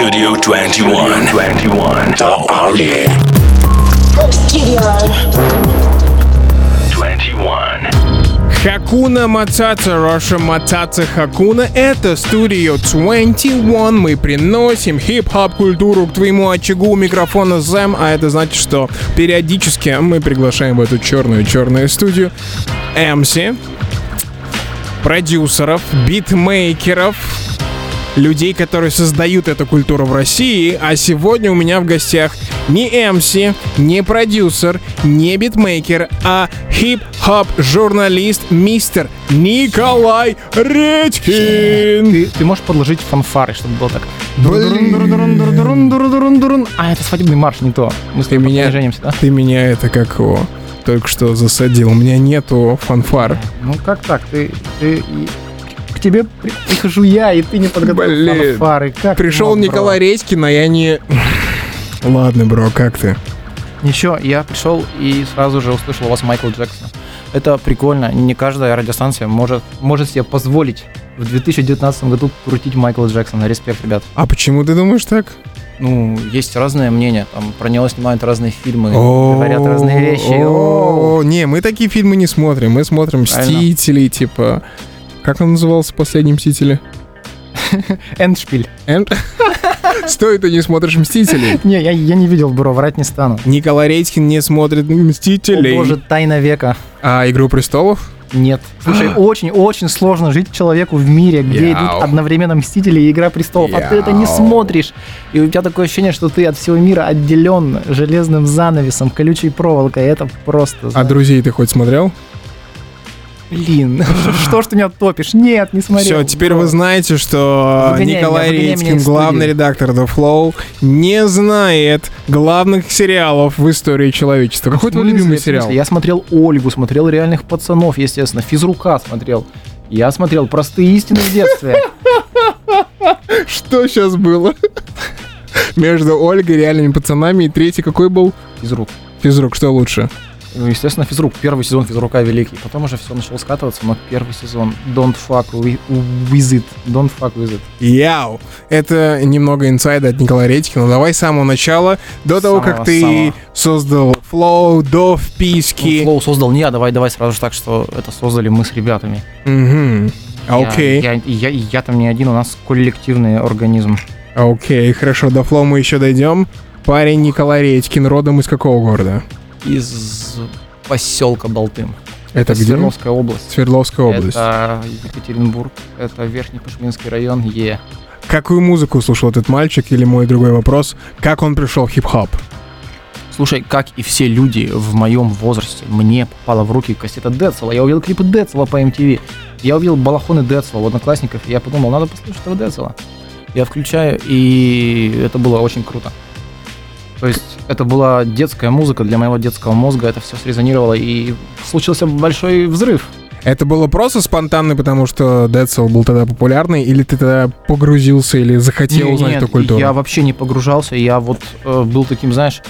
Studio 21. 21. The Army. Studio. 21. Хакуна Матата, Роша Матата Хакуна, это студио 21. Мы приносим хип-хоп культуру к твоему очагу у микрофона Зэм, а это значит, что периодически мы приглашаем в эту черную-черную студию MC, продюсеров, битмейкеров, людей, которые создают эту культуру в России, а сегодня у меня в гостях не MC, не продюсер, не битмейкер, а хип-хоп журналист мистер Николай Редькин. Ты, ты можешь подложить фанфары, чтобы было так. А, это свадебный марш, не то. Мы с тобой меня, женимся, да? ты меня это как его только что засадил. У меня нету фанфар. Ну как так? Ты, ты к тебе при- прихожу я, и ты не подготовил Блин. фанфары. Как Пришел мог, бро? Николай Редькин, а я не... Ладно, бро, как ты? Ничего, я пришел и сразу же услышал у вас Майкл Джексона. Это прикольно. Не каждая радиостанция может, может себе позволить в 2019 году крутить Майкла Джексона. Респект, ребят. А почему ты думаешь так? Ну, есть разные мнения. Там про него снимают разные фильмы, говорят разные вещи. О, О, Не, мы такие фильмы не смотрим. Мы смотрим Правильно. Мстители, типа... Как он назывался, последний Мстители? Эндшпиль. Энд- Стой, ты не смотришь Мстителей. Не, я, я не видел, бро, врать не стану. Николай Редькин не смотрит О Мстителей. боже, тайна века. А «Игру престолов»? Нет. Слушай, очень-очень сложно жить человеку в мире, где Яу. идут одновременно Мстители и Игра Престолов, а ты это не Яу. смотришь. И у тебя такое ощущение, что ты от всего мира отделен железным занавесом, колючей проволокой. Это просто... А знаешь, «Друзей» ты хоть смотрел? Блин, что ж ты меня топишь? Нет, не смотрел. Все, теперь вы знаете, что Выгоняй Николай меня, Редькин, главный редактор The Flow, не знает главных сериалов в истории человечества. Какой В твой любимый сериал? Я смотрел Ольгу, смотрел реальных пацанов, естественно, физрука смотрел. Я смотрел простые истины в детстве. Что сейчас было? Между Ольгой, реальными пацанами и третий какой был? Физрук. Физрук, что лучше? Ну, естественно, физрук. Первый сезон физрука великий. Потом уже все начало скатываться, но первый сезон Don't fuck wi- with it. Don't fuck with it. Яу! Это немного инсайда от Николая Редькина. Давай с самого начала, до того, как Самого, ты самого. создал Flow, до Ну, вписки. Флоу создал не я, давай, давай сразу же так, что это создали мы с ребятами. Мгм. Окей, Я, я, я, я там не один, у нас коллективный организм. окей, хорошо, до Flow мы еще дойдем. Парень Николай Редькин, родом из какого города? Из поселка Балтым. Это где? Свердловская область. Свердловская область. Это Екатеринбург, это Верхний Пашминский район, Е. Какую музыку слушал этот мальчик? Или мой другой вопрос, как он пришел в хип-хоп? Слушай, как и все люди в моем возрасте, мне попала в руки кассета Децела. Я увидел клипы Децела по MTV. Я увидел балахоны Децела у одноклассников, и я подумал, надо послушать этого Децела. Я включаю, и это было очень круто. То есть это была детская музыка для моего детского мозга, это все срезонировало, и случился большой взрыв. Это было просто спонтанно, потому что Децл был тогда популярный, или ты тогда погрузился, или захотел Не, узнать нет, эту культуру? Я вообще не погружался, я вот э, был таким, знаешь,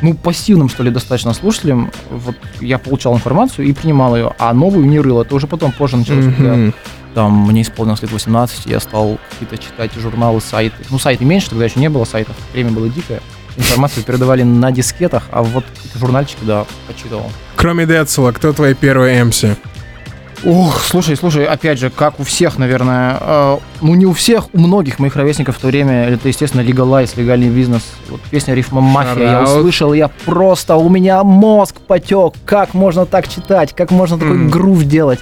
ну, пассивным, что ли, достаточно слушателем. Вот я получал информацию и принимал ее, а новую не рыл. Это уже потом позже началось, когда Мгм. там мне исполнилось лет 18, я стал какие-то читать журналы, сайты. Ну, сайты меньше, тогда еще не было сайтов, время было дикое. Информацию передавали на дискетах, а вот какие-то журнальчики, да, почитывал. Кроме Децла, кто твой первый MC? Ух, слушай, слушай, опять же, как у всех, наверное, э, ну не у всех, у многих моих ровесников в то время, это, естественно, Legalize, легальный бизнес. Вот песня «Рифма мафия», я услышал, я просто, у меня мозг потек, как можно так читать, как можно такой М. грув делать.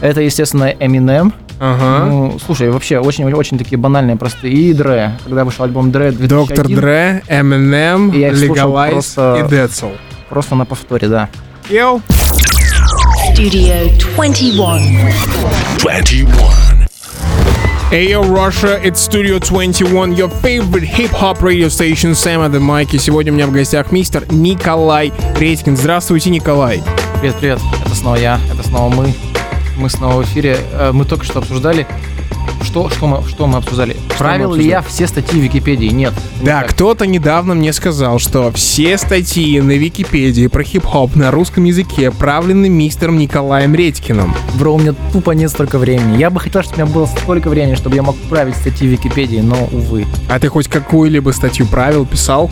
Это, естественно, Eminem. Ага. Ну, слушай, вообще, очень-очень такие банальные, простые. И Dre, когда вышел альбом 2001, Доктор Дре, Eminem, Legalize просто- и Децл. просто на повторе, да. Йоу. Studio 21. 21. Hey yo, Russia, it's Studio 21, your favorite hip-hop radio station, Sam at the mic. И сегодня у меня в гостях мистер Николай Редькин. Здравствуйте, Николай. Привет, привет. Это снова я, это снова мы. Мы снова в эфире. Э, Мы только что обсуждали Что, что, мы, что мы обсуждали? Правил мы ли я все статьи в Википедии? Нет. Да, Никак. кто-то недавно мне сказал, что все статьи на Википедии про хип-хоп на русском языке правлены мистером Николаем Редькиным. Бро, у меня тупо нет столько времени. Я бы хотел, чтобы у меня было столько времени, чтобы я мог править статьи в Википедии, но, увы. А ты хоть какую-либо статью правил, писал?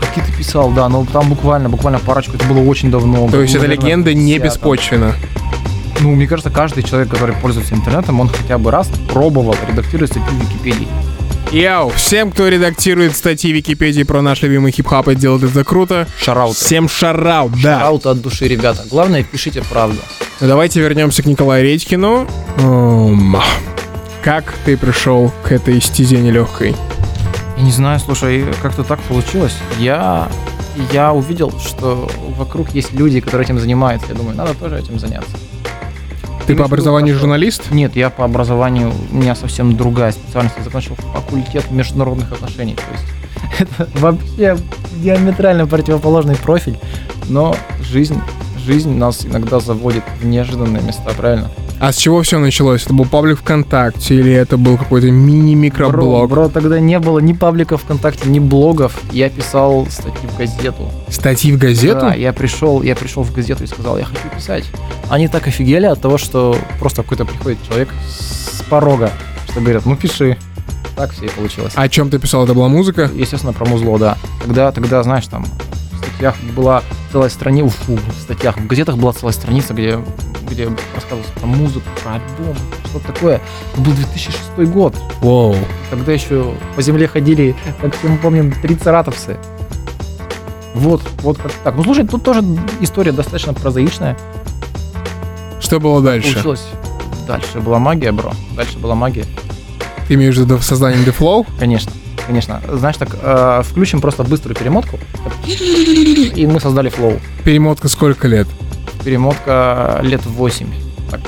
Какие ты писал, да, но там буквально, буквально парочку, это было очень давно. То есть эта легенда не 50-м. беспочвена. Ну, мне кажется, каждый человек, который пользуется интернетом, он хотя бы раз пробовал редактировать статью в Википедии. Йоу, всем, кто редактирует статьи Википедии про наш любимый хип-хоп и делает это круто, Шарауты. всем шараут, да. Шараут от души, ребята. Главное, пишите правду. Ну, Давайте вернемся к Николаю Редькину. Эм, Как ты пришел к этой стезе нелегкой? Я не знаю, слушай, как-то так получилось. Я, я увидел, что вокруг есть люди, которые этим занимаются. Я думаю, надо тоже этим заняться. Ты по образованию что- журналист? Нет, я по образованию, у меня совсем другая специальность. Я закончил факультет международных отношений. То есть это вообще диаметрально противоположный профиль. Но жизнь, жизнь нас иногда заводит в неожиданные места, правильно? А с чего все началось? Это был паблик ВКонтакте или это был какой-то Бро, мини-микроблог? бро, тогда не было ни паблика ВКонтакте, ни блогов. Я писал статьи в газету. Статьи в газету? Да, я пришел, я пришел в газету и сказал, я хочу писать. Они так офигели от того, что просто какой-то приходит человек с порога, что говорят, ну пиши. Так все и получилось. О чем ты писал? Это была музыка? Естественно, про музло, да. Тогда, тогда, знаешь, там в статьях была целая страница, в статьях, в газетах была целая страница, где, где рассказывалось про музыку, про альбом, что-то такое. Это был 2006 год. Воу. Тогда еще по земле ходили, как мы помним, трицератопсы. Вот, вот как так. Ну слушай, тут тоже история достаточно прозаичная. Что было дальше? Получилось. Дальше была магия, бро. Дальше была магия. Ты имеешь в виду в создании The Flow? Конечно, конечно. Знаешь, так, э, включим просто быструю перемотку. И мы создали Flow. Перемотка сколько лет? Перемотка лет 8. Так.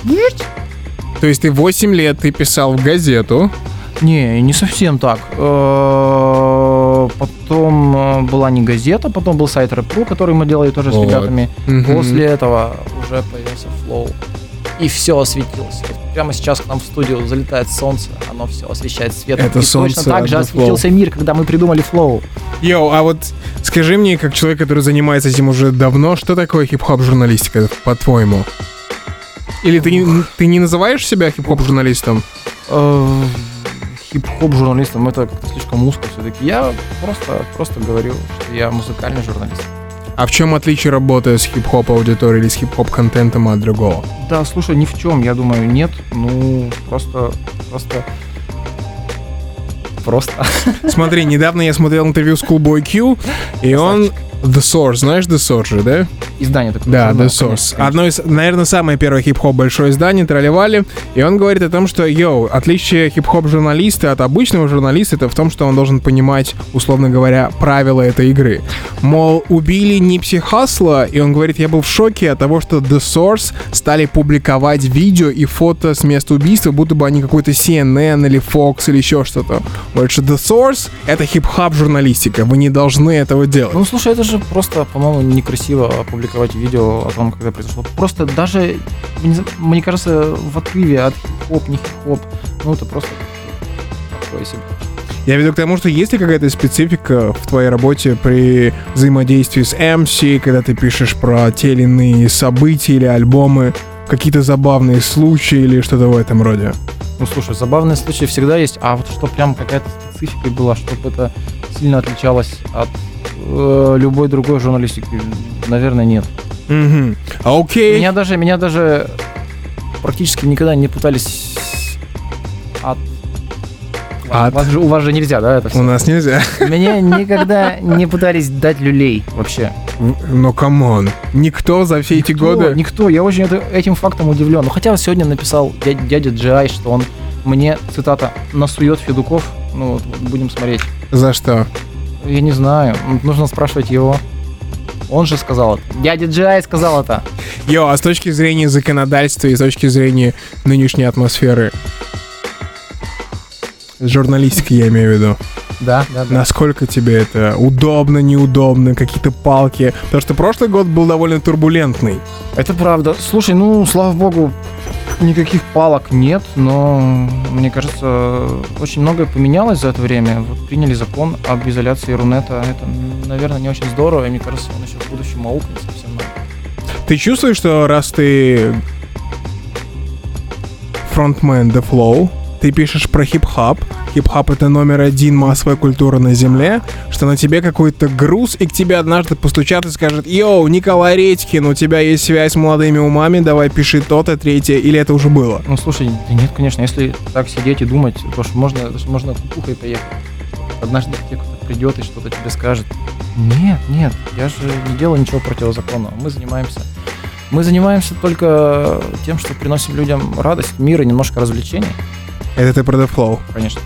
То есть ты 8 лет ты писал в газету, Не, не совсем так. Э, Потом э, была не газета, потом был сайт Rap.ru, который мы делали тоже с ребятами. После этого уже появился Flow. И все осветилось. Прямо сейчас к нам в студию залетает солнце, оно все освещает светом. Это и солнце точно так же осветился мир, когда мы придумали Flow. Yo, а вот скажи мне, как человек, который занимается этим уже давно, что такое хип-хоп журналистика, по-твоему? Или ты, не- ты не называешь себя хип-хоп журналистом? Э, Хип-хоп журналистом это слишком узко все-таки. Я просто, просто говорю, что я музыкальный журналист. А в чем отличие работы с хип-хоп аудиторией или с хип-хоп контентом от другого? Да, слушай, ни в чем, я думаю, нет. Ну, просто, просто, просто. Смотри, недавно я смотрел интервью с Coolboy Q, и он... The Source, знаешь The Source же, да? Издание такое. Да, The Source. конечно. Одно из, наверное, самое первое хип-хоп большое издание, тролливали. И он говорит о том, что, йоу, отличие хип-хоп журналиста от обычного журналиста это в том, что он должен понимать, условно говоря, правила этой игры. Мол, убили Нипси Хасла, и он говорит, я был в шоке от того, что The Source стали публиковать видео и фото с места убийства, будто бы они какой-то CNN или Fox или еще что-то. Что The Source — это хип-хоп журналистика, вы не должны этого делать. Ну, слушай, это же просто, по-моему, некрасиво опубликовать видео о том, когда произошло. Просто даже, мне кажется, в отрыве от хип-хоп, не хип-хоп, ну, это просто такое себе. Я веду к тому, что есть ли какая-то специфика в твоей работе при взаимодействии с MC, когда ты пишешь про те или иные события или альбомы, какие-то забавные случаи или что-то в этом роде? Ну, слушай, забавные случаи всегда есть, а вот что прям какая-то специфика была, чтобы это сильно отличалось от э, любой другой журналистики, наверное, нет. Угу. Окей. Меня даже, меня даже практически никогда не пытались от... От? У вас, же, у вас же нельзя, да, это У все? нас нельзя. Меня никогда не пытались дать люлей вообще. Но come on. Никто за все эти Никто, годы... Никто, я очень это- этим фактом удивлен. Ну, хотя сегодня написал дядя, дядя Джай, что он мне, цитата, насует Федуков. Ну, вот, будем смотреть. За что? Я не знаю, нужно спрашивать его. Он же сказал это. Дядя Джай сказал это. Йо, а с точки зрения законодательства и с точки зрения нынешней атмосферы, журналистики я имею в виду, Да, да, да. насколько тебе это удобно, неудобно, какие-то палки? Потому что прошлый год был довольно турбулентный. Это правда. Слушай, ну, слава богу, никаких палок нет, но мне кажется, очень многое поменялось за это время. Вот приняли закон об изоляции Рунета. Это, наверное, не очень здорово, и мне кажется, он еще в будущем аукнет совсем. Ты чувствуешь, что раз ты фронтмен The Flow, ты пишешь про хип-хап, хип-хап это номер один массовая культура на земле, что на тебе какой-то груз, и к тебе однажды постучат и скажут, yo, Николай Редькин, у тебя есть связь с молодыми умами, давай пиши то-то, третье, или это уже было? Ну, слушай, нет, конечно, если так сидеть и думать, то что можно, можно кукухой поехать. Однажды к тебе кто-то придет и что-то тебе скажет. Нет, нет, я же не делаю ничего противозаконного. Мы занимаемся мы занимаемся только тем, что приносим людям радость, мир и немножко развлечений. Это ты про The Flow. Конечно.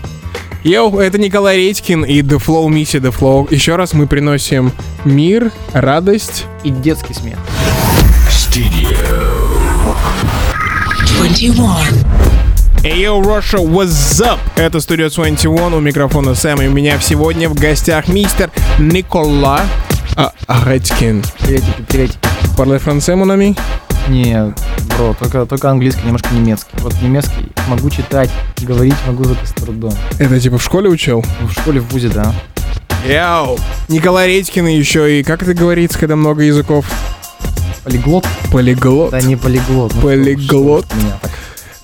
Йоу, это Николай Редькин и The Flow миссия The Flow. Еще раз мы приносим мир, радость. И детский смех. Studio 21. Эй, йоу, Russia, what's up? Это Studio 21, у микрофона Сэм, и у меня сегодня в гостях мистер Никола а, Редькин. Приветики, приветики. Parle français, mon ami? Нет, бро, только, только английский, немножко немецкий. Вот немецкий могу читать, говорить могу только с трудом. Это типа в школе учил? В школе, в ВУЗе, да. Яу! Николай Редькин еще и, как это говорится, когда много языков? Полиглот? Полиглот. Да не полиглот. ну, Полиглот. что- что меня так.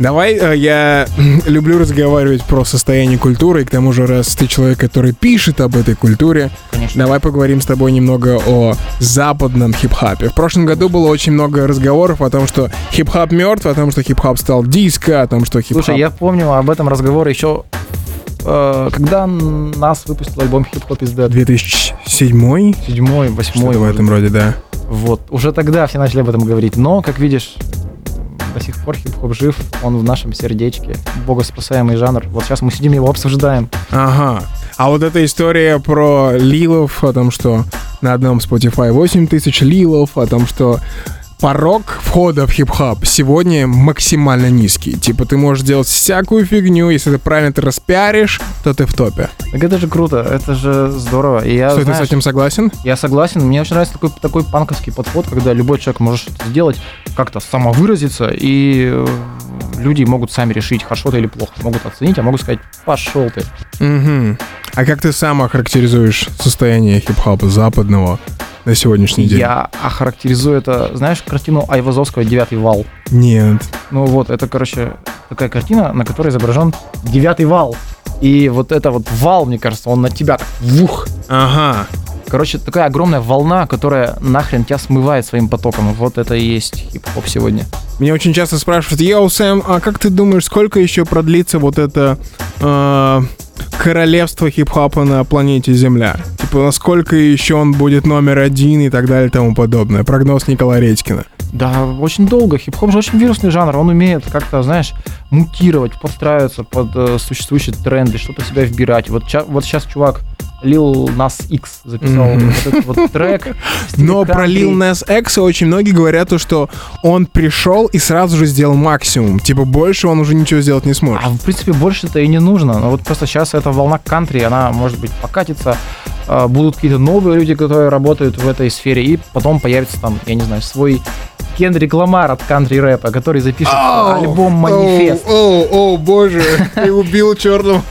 Давай, э, я люблю разговаривать про состояние культуры, и к тому же, раз ты человек, который пишет об этой культуре, Конечно. давай поговорим с тобой немного о западном хип-хапе. В прошлом году было очень много разговоров о том, что хип-хап мертв, о том, что хип-хап стал диско, о том, что хип-хап... Слушай, я помню об этом разговор еще, э, когда нас выпустил альбом Hip Hop is Dead. 2007 Седьмой, восьмой. что-то в этом роде, да. Вот, уже тогда все начали об этом говорить. Но, как видишь, до сих пор хип-хоп жив, он в нашем сердечке, богоспасаемый жанр. Вот сейчас мы сидим его обсуждаем. Ага. А вот эта история про лилов, о том, что на одном Spotify 8 тысяч лилов, о том, что порог входа в хип-хап сегодня максимально низкий. Типа ты можешь делать всякую фигню, если ты правильно это распиаришь, то ты в топе. Так это же круто, это же здорово. И я, Что, ты знаешь, с этим согласен? я согласен, мне очень нравится такой, такой панковский подход, когда любой человек может что-то сделать, как-то самовыразиться, и э, люди могут сами решить, хорошо ты или плохо. Могут оценить, а могут сказать, пошел ты. Угу. А как ты сам охарактеризуешь состояние хип-хопа западного на сегодняшний день? Я охарактеризую это, знаешь, картину Айвазовского «Девятый вал». Нет. Ну вот, это, короче, такая картина, на которой изображен девятый вал. И вот это вот вал, мне кажется, он на тебя так вух. Ага. Короче, такая огромная волна, которая нахрен тебя смывает своим потоком. Вот это и есть хип-хоп сегодня. Меня очень часто спрашивают, Йоу, Сэм, а как ты думаешь, сколько еще продлится вот это э, королевство хип-хопа на планете Земля? Типа, насколько еще он будет номер один и так далее и тому подобное? Прогноз Николая Редькина. Да, очень долго. Хип-хоп же очень вирусный жанр. Он умеет как-то, знаешь, мутировать, подстраиваться под э, существующие тренды, что-то себя вбирать. Вот, ча- вот сейчас чувак Lil Nas X записал Мгм. вот этот вот трек. Но про. Lil Nas X очень многие говорят, то, что он пришел и сразу же сделал максимум. Типа, больше он уже ничего сделать не сможет. А в принципе больше-то и не нужно. Но вот просто сейчас эта волна кантри, она может быть покатится. а, Будут какие-то новые люди, которые работают в этой сфере, и потом появится там, я не знаю, свой Кендрик Ламар от кантри рэпа, который запишет альбом Манифест. О, о, боже, ты убил черного.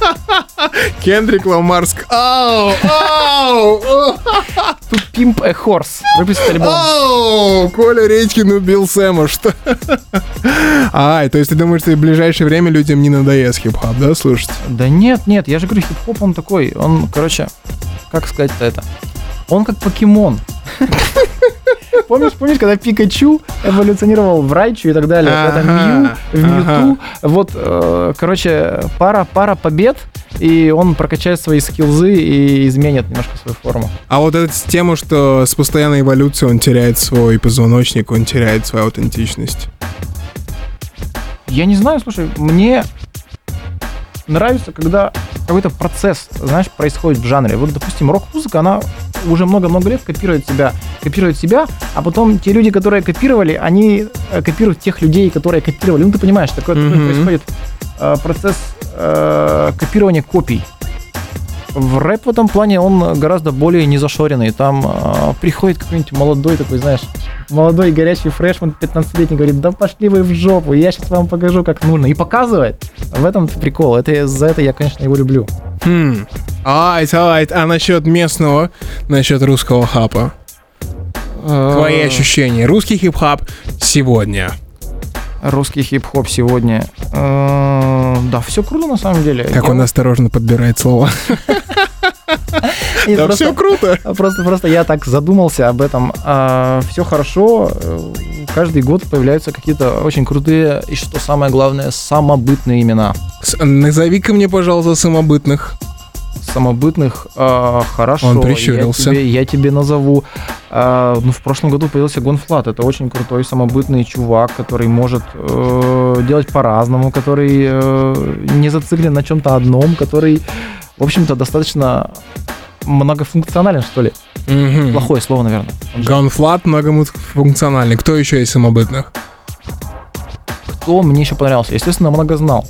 Кендрик Ламарск. Ау, ау, ау. Тут Pimp a Horse выпустит альбом. Оу, Коля Редькин убил Сэма, что? А, то есть ты думаешь, что в ближайшее время людям не надоест хип-хоп, да, слушать? Да нет, нет, я же говорю, хип-хоп он такой, он, короче, как сказать-то это? Он как покемон. Помнишь, помнишь, когда Пикачу эволюционировал в Райчу и так далее? Это Мью, в Мьюту. Вот, э, короче, пара, пара побед, и он прокачает свои скиллзы и изменит немножко свою форму. А вот эта тема, что с постоянной эволюцией он теряет свой позвоночник, он теряет свою аутентичность. Я не знаю, слушай, мне нравится, когда какой-то процесс, знаешь, происходит в жанре. Вот, допустим, рок-музыка, она уже много-много лет копирует себя, копирует себя, а потом те люди, которые копировали, они э, копируют тех людей, которые копировали. Ну, ты понимаешь, такой, такой Мгм. происходит э, процесс э, копирования копий. В рэп в этом плане он гораздо более незашоренный. Там э, приходит какой-нибудь молодой такой, знаешь, молодой горячий фрешман 15-летний говорит, да пошли вы в жопу, я сейчас вам покажу, как нужно. И показывает. В этом прикол. Это, за это я, конечно, его люблю. Хм. Alright, alright. А насчет местного, насчет русского хапа? Твои Э, ощущения. Русский хип-хап сегодня. Русский хип-хоп сегодня. Э, Да, все круто на самом деле. Как он осторожно подбирает слова. Да все круто. А Просто, просто я так задумался об этом. все хорошо. э, Каждый год появляются какие-то очень крутые и, что самое главное, самобытные имена. Назови-ка мне, пожалуйста, самобытных. Самобытных э, хорошо. Он прищурился. Я тебе, я тебе назову. Э, ну, в прошлом году появился Гонфлат. Это очень крутой самобытный чувак, который может э, делать по-разному, который э, не зациклен на чем-то одном, который, в общем-то, достаточно многофункционален, что ли. Мгм. Плохое слово, наверное. Ганфлат многофункциональный. Кто еще из самобытных? Кто мне еще понравился? Естественно, многознал.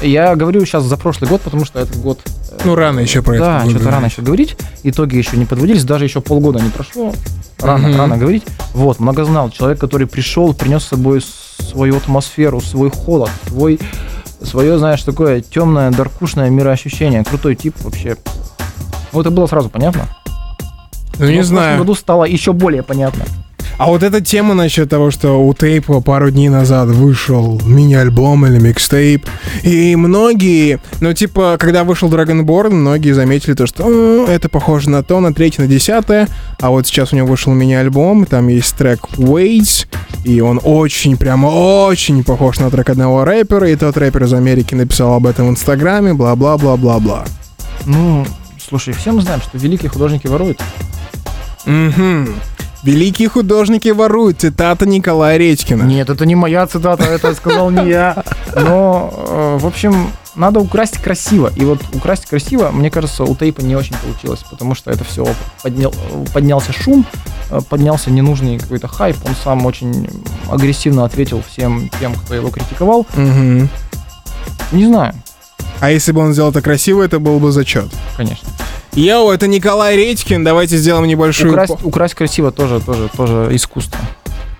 Я говорю сейчас за прошлый год, потому что этот год... э, Ну, рано еще про да, это было что-то рано еще говорить. Итоги еще не подводились, даже еще полгода не прошло. Рано, Мгм. рано говорить. Вот, многознал. Человек, который пришел, принес с собой свою атмосферу, свой холод, свой, свое, знаешь, такое темное, даркушное мироощущение. Крутой тип вообще. Вот это было сразу понятно. Ну, не Но В прошлом знаю. году стало еще более понятно. А вот эта тема насчет того, что у Тейпа пару дней назад вышел мини-альбом или микстейп, и многие, ну типа, когда вышел Dragonborn, многие заметили то, что «М, это похоже на то, на третье, на десятое, а вот сейчас у него вышел мини-альбом, там есть трек Waits, и он очень, прямо очень похож на трек одного рэпера, и тот рэпер из Америки написал об этом в Инстаграме, бла-бла-бла-бла-бла. Ну, слушай, все мы знаем, что великие художники воруют. Мгм. Великие художники воруют. Цитата Николая Редькина. Нет, это не моя цитата, это сказал не я. Но, э, в общем, надо украсть красиво. И вот украсть красиво, мне кажется, у Тейпа не очень получилось, потому что это все поднял, поднялся шум, э, поднялся ненужный какой-то хайп. Он сам очень агрессивно ответил всем тем, кто его критиковал. Мгм. Не знаю, А если бы он сделал это красиво, это был бы зачет. конечно. Йоу, это Николай Редькин. Давайте сделаем небольшую... Украсть, по- украсть красиво тоже, тоже, тоже искусство.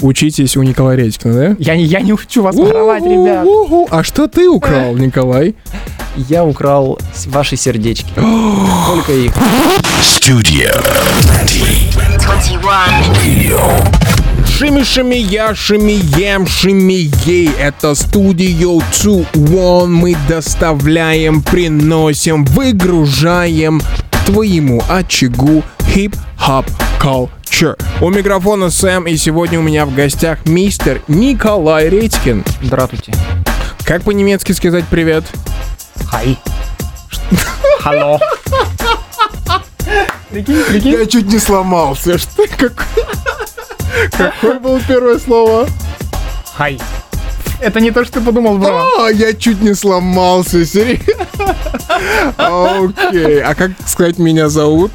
Учитесь у Николая Редькина, да? Я не, я не учу вас воровать, ребят. У-у-у. А что ты украл, Николай? Я украл ваши сердечки. Только их. Studio 21. Шими шими я, шими ем, шими ей. Это студио 2 Мы доставляем, приносим, выгружаем твоему очагу хип-хоп culture. У микрофона Сэм, и сегодня у меня в гостях мистер Николай Редькин. Дратути. Как по-немецки сказать привет? Хай. Алло. Прикинь, прикинь. Я чуть не сломался. Что? Как... Какое было первое слово? Хай. Это не то, что ты подумал, бро. А, я чуть не сломался, серьезно. Окей. А как сказать меня зовут?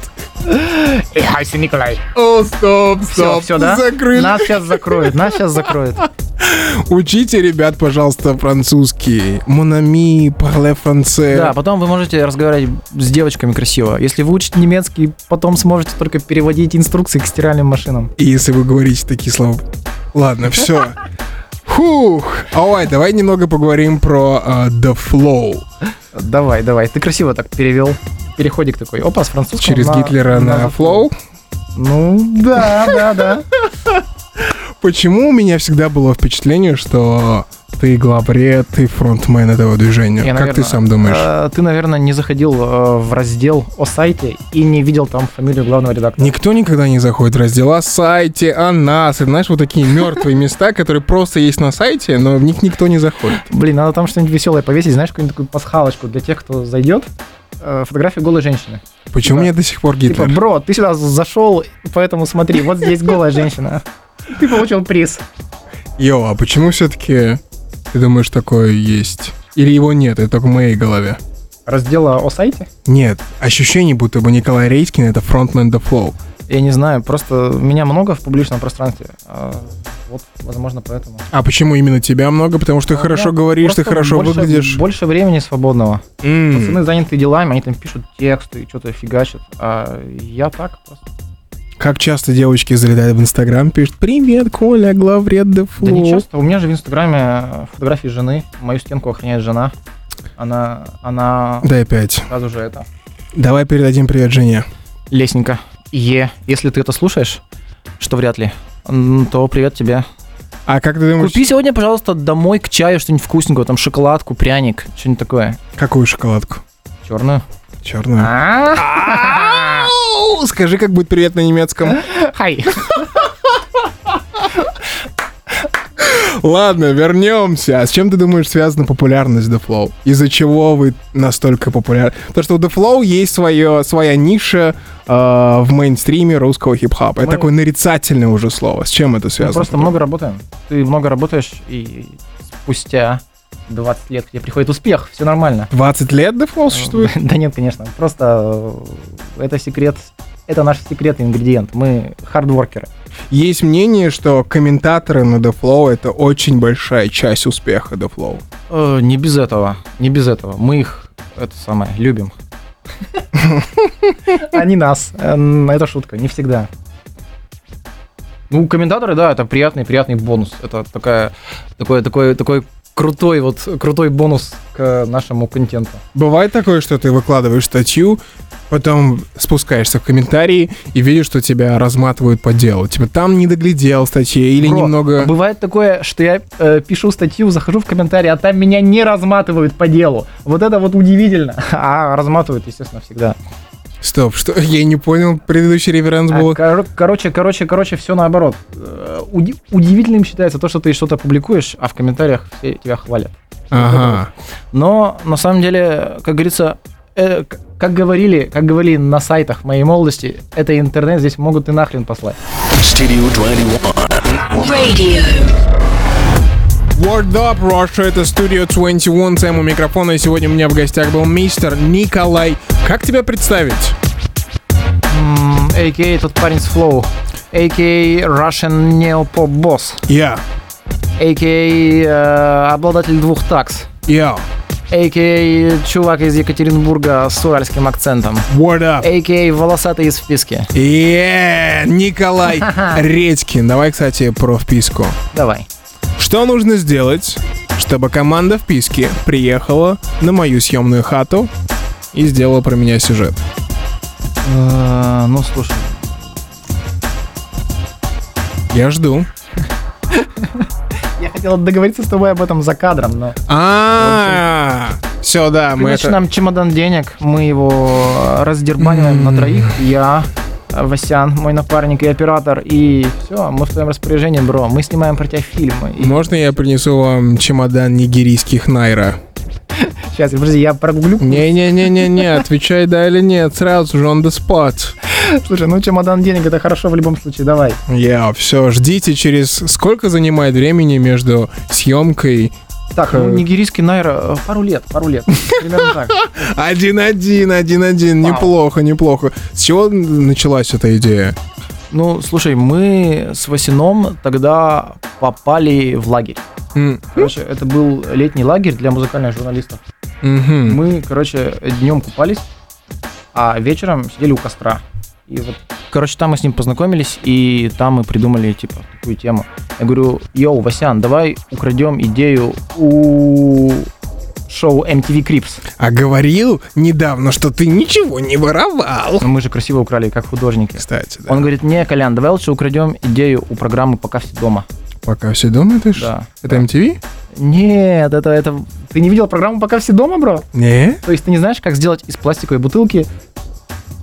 Хайся, Николай. О, стоп, Все, стоп. все, да? Закрыли. Нас сейчас закроют, нас сейчас закроют. Учите, ребят, пожалуйста, французский. Монами, парле франце. Да, потом вы можете разговаривать с девочками красиво. Если вы учите немецкий, потом сможете только переводить инструкции к стиральным машинам. И если вы говорите такие слова. Ладно, все. Фух. Ой, давай немного поговорим про э, The Flow. Давай, давай. Ты красиво так перевел. Переходик такой. Опа, с французского Через на- Гитлера на Flow. Ну, да, да, да. Почему у меня всегда было впечатление, что ты главред, ты фронтмен этого движения? Я, как ты наверное, сам думаешь? э, Ты, наверное, не заходил э, в раздел о сайте и не видел там фамилию главного редактора. Никто никогда не заходит в раздел о сайте, о нас. И знаешь, вот такие мертвые места, которые просто есть на сайте, но в них никто не заходит. Блин, надо там что-нибудь веселое повесить, знаешь, какую-нибудь такую пасхалочку для тех, кто зайдет. Э, Фотография голой женщины. Почему Типа- мне до сих пор Типа, Гитлер? бро, ты сюда зашел, поэтому смотри, вот здесь голая женщина. Ты получил приз. Йо, а почему все-таки ты думаешь, такое есть? Или его нет, это только в моей голове? Раздела о сайте? Нет, ощущение, будто бы Николай Рейткин это фронтмен The Flow. Я не знаю, просто меня много в публичном пространстве. а вот, возможно, поэтому. А почему именно тебя много? Потому что ты хорошо Ну, говоришь, ты хорошо больше- выглядишь. Больше времени свободного. М. Пацаны заняты делами, они там пишут тексты и что-то фигачат. А я так просто. Как часто девочки залетают в Инстаграм, пишут «Привет, Коля, главред Дефло». Да не часто. У меня же в Инстаграме фотографии жены. Мою стенку охраняет жена. Она, она Дай пять. сразу же это. Давай передадим привет жене. Лесенька. Е. Если ты это слушаешь, что вряд ли, то привет тебе. А как ты думаешь, Купи сегодня, пожалуйста, домой к чаю что-нибудь вкусненького, там шоколадку, пряник, что-нибудь такое. какую шоколадку? Черную. Черную. Ау, Скажи, как будет привет на немецком. Хай. Ладно, вернемся. А с чем ты думаешь связана популярность The Flow? Из-за чего вы настолько популярны? Потому что у The Flow есть свое, своя ниша э, в мейнстриме русского хип-хопа. Это Мы- такое нарицательное уже слово. С чем это Мы связано? просто много работаем. Ты много работаешь, и спустя 20 лет к тебе приходит успех, все нормально. 20 лет Flow существует? Да нет, конечно. Просто э, это секрет, это наш секретный ингредиент. Мы хардворкеры. Есть мнение, что комментаторы на The Flow это очень большая часть успеха The Flow. Э, не без этого, не без этого. Мы их, это самое, любим. Они нас. Эм, Это шутка, не всегда. Ну, комментаторы, да, это приятный, приятный бонус. Это такая, такой, такой, такой крутой, вот, крутой бонус к нашему контенту. Бывает такое, что ты выкладываешь статью, потом спускаешься в комментарии и видишь, что тебя разматывают по делу. Типа там не доглядел статьи или Бро, немного... Бывает такое, что я э, пишу статью, захожу в комментарии, а там меня не разматывают по делу. Вот это вот удивительно. А разматывают, естественно, всегда. Стоп, что? Я не понял, предыдущий реверанс А, был... коро- короче, короче, короче, все наоборот. Э, уди- удивительным считается то, что ты что-то публикуешь, а в комментариях все тебя хвалят. Ага. Но на самом деле, как говорится, э, как говорили, как говорили на сайтах моей молодости, это интернет, здесь могут и нахрен послать. Studio 21. Radio. Word up, Russia, это Studio 21, Сэм у микрофона, и сегодня у меня в гостях был мистер Николай. Как тебя представить? А.К. тот парень с флоу. А.К. Russian Neopop Boss. Я. А.К. э, обладатель двух такс. Я. А.К. чувак из Екатеринбурга с уральским акцентом. Word up. А.К. волосатый из вписки. Yeah, Николай Редькин. Давай, кстати, про вписку. Давай. Что нужно сделать, чтобы команда вписки приехала на мою съемную хату и сделала про меня сюжет? Э, Ну, слушай, Я жду. я хотел договориться с тобой об этом за кадром, но... А, все, да, мы это... нам чемодан денег, мы его раздербаниваем на троих. Я, Васян, мой напарник и оператор, и все, мы в твоем распоряжении, бро. Мы снимаем про тебя фильмы. Можно я принесу вам чемодан нигерийских найра? Сейчас, подожди, я прогуглю. Не-не-не-не-не, отвечай да или нет, сразу же on the spot. Слушай, ну чемодан денег это хорошо в любом случае, давай. Я, все, ждите через... Сколько занимает времени между съемкой? Так, ну, нигерийский найра, э, пару лет, пару лет. Примерно так. Один-один, один-один, неплохо, неплохо. С чего началась эта идея? Ну, слушай, мы с Васином тогда попали в лагерь. Короче, это был летний лагерь для музыкальных журналистов. Мгм. Мы, короче, днем купались, а вечером сидели у костра. И вот, короче, там мы с ним познакомились, и там мы придумали, типа, такую тему. Я говорю, йоу, Васян, давай украдем идею у шоу MTV Crips. А говорил недавно, что ты ничего не воровал. Но мы же красиво украли, как художники. Кстати, да. Он говорит, не, Колян, давай лучше украдем идею у программы «Пока все дома». Пока все дома, ты ж? Да. Это MTV? Нет, это, это... Ты не видел программу «Пока все дома», бро? Не? То есть ты не знаешь, как сделать из пластиковой бутылки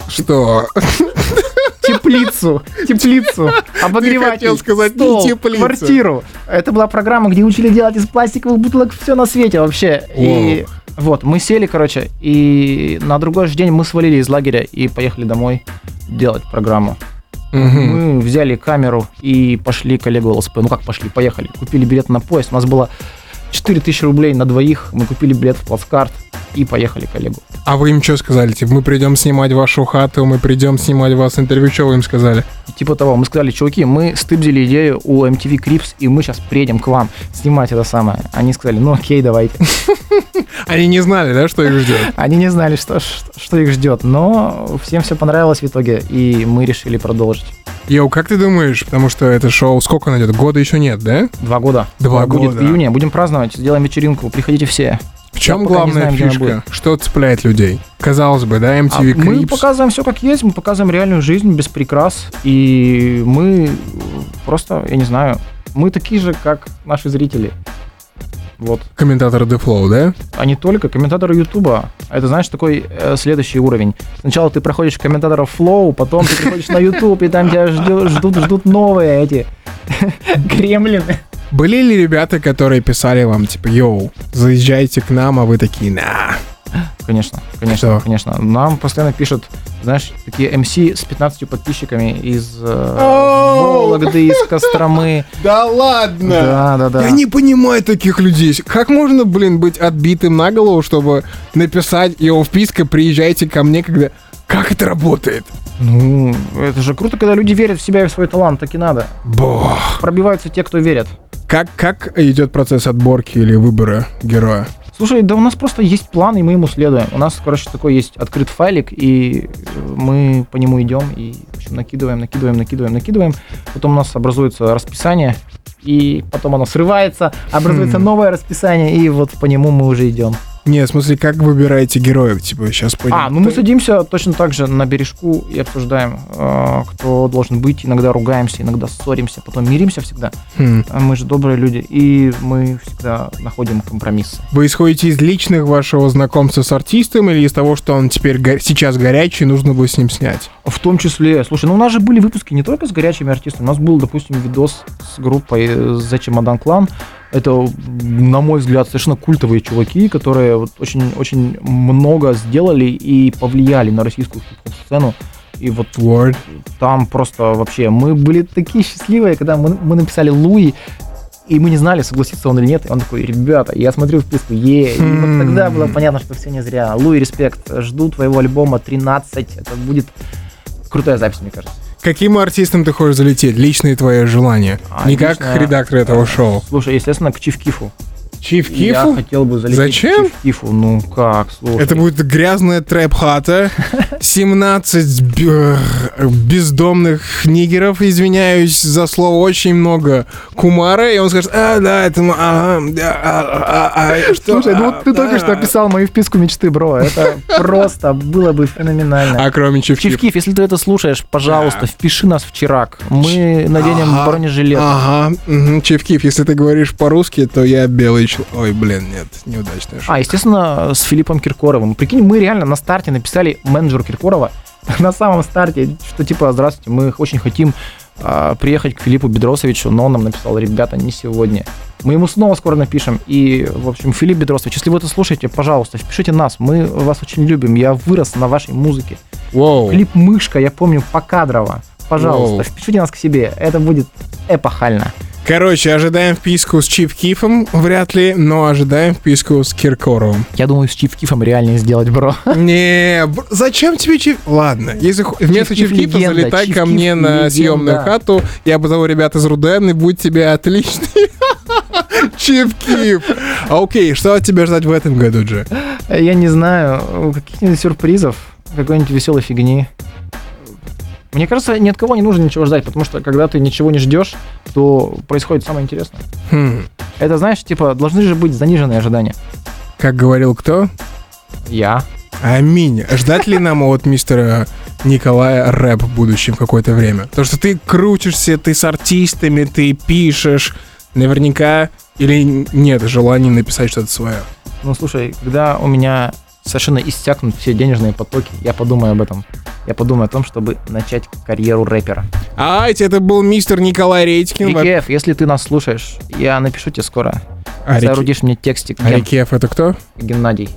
Что? теплицу, теплицу, обогреватель, хотел сказать, не стол, теплицу. квартиру. Это была программа, где учили делать из пластиковых бутылок все на свете вообще. И вот, мы сели, короче, и на другой же день мы свалили из лагеря и поехали домой делать программу. Мгм. Мы взяли камеру и пошли к Олегу ЛСП. Ну как пошли, поехали. Купили билет на поезд. У нас было 4000 рублей на двоих. Мы купили билет в плацкарт и поехали к Олегу. А вы им что сказали? Типа, мы придем снимать вашу хату, мы придем снимать вас интервью. Что вы им сказали? Типа того, мы сказали, чуваки, мы стыбзили идею у MTV Crips, и мы сейчас приедем к вам снимать это самое. Они сказали, ну окей, давайте. Они не знали, да, что их ждет? Они не знали, что, что их ждет, но всем все понравилось в итоге, и мы решили продолжить. Йоу, как ты думаешь, потому что это шоу сколько найдет? Года еще нет, да? Два года. Два Будет года. в июне. Будем праздновать, сделаем вечеринку. Приходите все. В чем не главная знаем, фишка? Что цепляет людей? Казалось бы, да, А MTV мы показываем все как есть, мы показываем реальную жизнь без прикрас. И мы просто, я не знаю, мы такие же, как наши зрители. Вот. Комментатор The Flow, да? А не только комментаторы Ютуба. А Это, знаешь, такой э, следующий уровень. Сначала ты проходишь комментаторов Flow, потом ты приходишь на YouTube, и там тебя ждут, ждут новые эти гремлины. Были ли ребята, которые писали вам, типа, йоу, заезжайте к нам, а вы такие, на. Конечно, конечно, Что? конечно. Нам постоянно пишут, знаешь, такие МС с 15 подписчиками из э! Вологды, из Костромы. Да ладно! Да, да, да. Я не понимаю таких людей. Как можно, блин, быть отбитым на голову, чтобы написать его вписка, приезжайте ко мне, когда... Как это работает? Ну, это же круто, когда люди верят в себя и в свой талант, так и надо. Бог. Пробиваются те, кто верят. Как, как идет процесс отборки или выбора героя? Слушай, да у нас просто есть план, и мы ему следуем. У нас, короче, такой есть открыт файлик, и э, мы по нему идем, и, в общем, накидываем, накидываем, накидываем, накидываем. Потом у нас образуется расписание, и потом оно срывается, образуется Хм. новое расписание, и вот по нему мы уже идем. Не, в смысле, как выбираете героев? Типа, сейчас понял. А, ну мы садимся точно так же на бережку и обсуждаем, э, кто должен быть. Иногда ругаемся, иногда ссоримся, потом миримся всегда. Хм. А Мы же добрые люди, и мы всегда находим компромиссы. Вы исходите из личных вашего знакомства с артистом или из того, что он теперь го- сейчас горячий, нужно будет с ним снять? В том числе, слушай, ну у нас же были выпуски не только с горячими артистами, у нас был, допустим, видос с группой э, The Чемодан Клан. Это, на мой взгляд, совершенно культовые чуваки, которые вот очень, очень много сделали и повлияли на российскую сцену. И вот Word. там просто вообще мы были такие счастливые, когда мы, мы написали Луи, и мы не знали, согласится он или нет. И он такой, ребята, я смотрю вписку, е. И Хм. вот тогда было понятно, что все не зря. Луи, респект, жду твоего альбома 13. Это будет крутая запись, мне кажется. Каким артистом ты хочешь залететь? Личные твои желания. А, Не как лично- редактор этого шоу. Слушай, естественно, к Чиф Кифу. Я хотел бы залететь Зачем? Чиф Кифу. Ну как, слушай. Это будет грязная трэп-хата, 17 б- бездомных нигеров, извиняюсь за слово, очень много кумара, и он скажет, а, да, это... да, а, а, а, что? Слушай, ну вот ты А, только что да». описал мою вписку мечты, бро. Это просто было бы феноменально. А кроме Чиф Кифа? Чифкиф, если ты это слушаешь, пожалуйста, впиши нас в чирак. Мы наденем бронежилет. Ага, Чиф Киф, если ты говоришь по-русски, то я белый человек. Ой, блин, нет, неудачная шутка. А, естественно, с Филиппом Киркоровым. Прикинь, мы реально на старте написали менеджеру Киркорова на самом старте, что типа, здравствуйте, мы очень хотим а, приехать к Филиппу Бедросовичу, но он нам написал, ребята, не сегодня. Мы ему снова скоро напишем. И, в общем, Филипп Бедросович, если вы это слушаете, пожалуйста, впишите нас. Мы вас очень любим. Я вырос на вашей музыке. Воу. Клип «Мышка», я помню, покадрово. Пожалуйста, Воу. впишите нас к себе. Это будет эпохально. Короче, ожидаем вписку с Чиф Кифом, вряд ли, но ожидаем вписку с Киркоровым. Я думаю, с Чиф Кифом реально сделать, бро. Не, бр- зачем тебе Чиф... Ладно, если вместо Чиф Кифа легенда, залетай ко Чиф-Киф мне на легенда. съемную хату, я позову ребят из Руден, и будет тебе отличный Чиф Киф. А, Окей, что от тебя ждать в этом году, Джи? Я не знаю, каких-нибудь сюрпризов, какой-нибудь веселой фигни. Мне кажется, ни от кого не нужно ничего ждать, потому что когда ты ничего не ждешь, то происходит самое интересное. Хм, Это, знаешь, типа, должны же быть заниженные ожидания. как говорил кто? Я. Аминь. Ждать ли нам от мистера Николая рэп в будущем какое-то время? Потому что ты крутишься, ты с артистами, ты пишешь. Наверняка или нет желания написать что-то свое? Ну, слушай, когда у меня совершенно иссякнут все денежные потоки, я подумаю об этом. Я подумаю о том, чтобы начать карьеру рэпера. Айте, это был мистер Николай Редькин. Рикеф, если ты нас слушаешь, я напишу тебе скоро. А, Рики- Соорудишь мне текстик. а Рикеф это кто? Геннадий.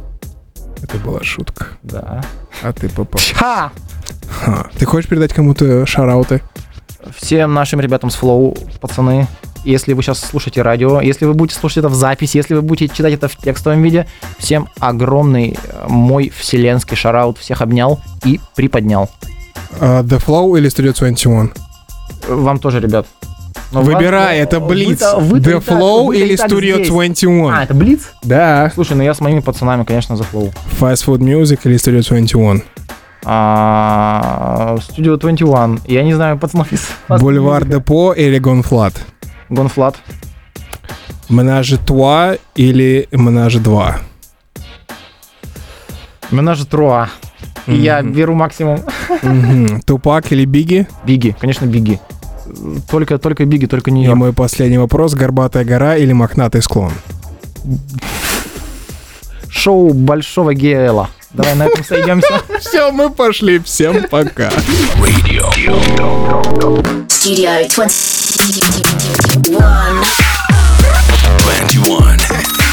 Это была шутка. Да. А ты попал. Ха! Ха. Ты хочешь передать кому-то шарауты? Всем нашим ребятам с Flow, пацаны, если вы сейчас слушаете радио, если вы будете слушать это в записи, если вы будете читать это в текстовом виде, всем огромный э, мой вселенский шараут. Всех обнял и приподнял. А, The Flow или Studio 21? Э, Вам тоже, ребят. Но Выбирай, вас- это но Блиц. вы-то The Flow и или Studio здесь. 21? А, это Блиц? Да. Слушай, ну я с моими пацанами, конечно, за Flow. Fast Food Music или Studio 21? а, Studio 21. Я не знаю пацанов из... Бульвар Депо или GONE.Fludd? GONE.Fludd. Ménage à trois или Ménage à 2? Ménage à trois. И Я беру максимум. Мгм. Тупак или Биги? Биги, конечно, Биги. Только, только Биги, только И Нью-Йорк. мой последний вопрос. Горбатая гора или мохнатый склон? Шоу Большого Гела. Давай на этом сойдемся. Все, мы пошли. Всем пока. Studio 21. 21.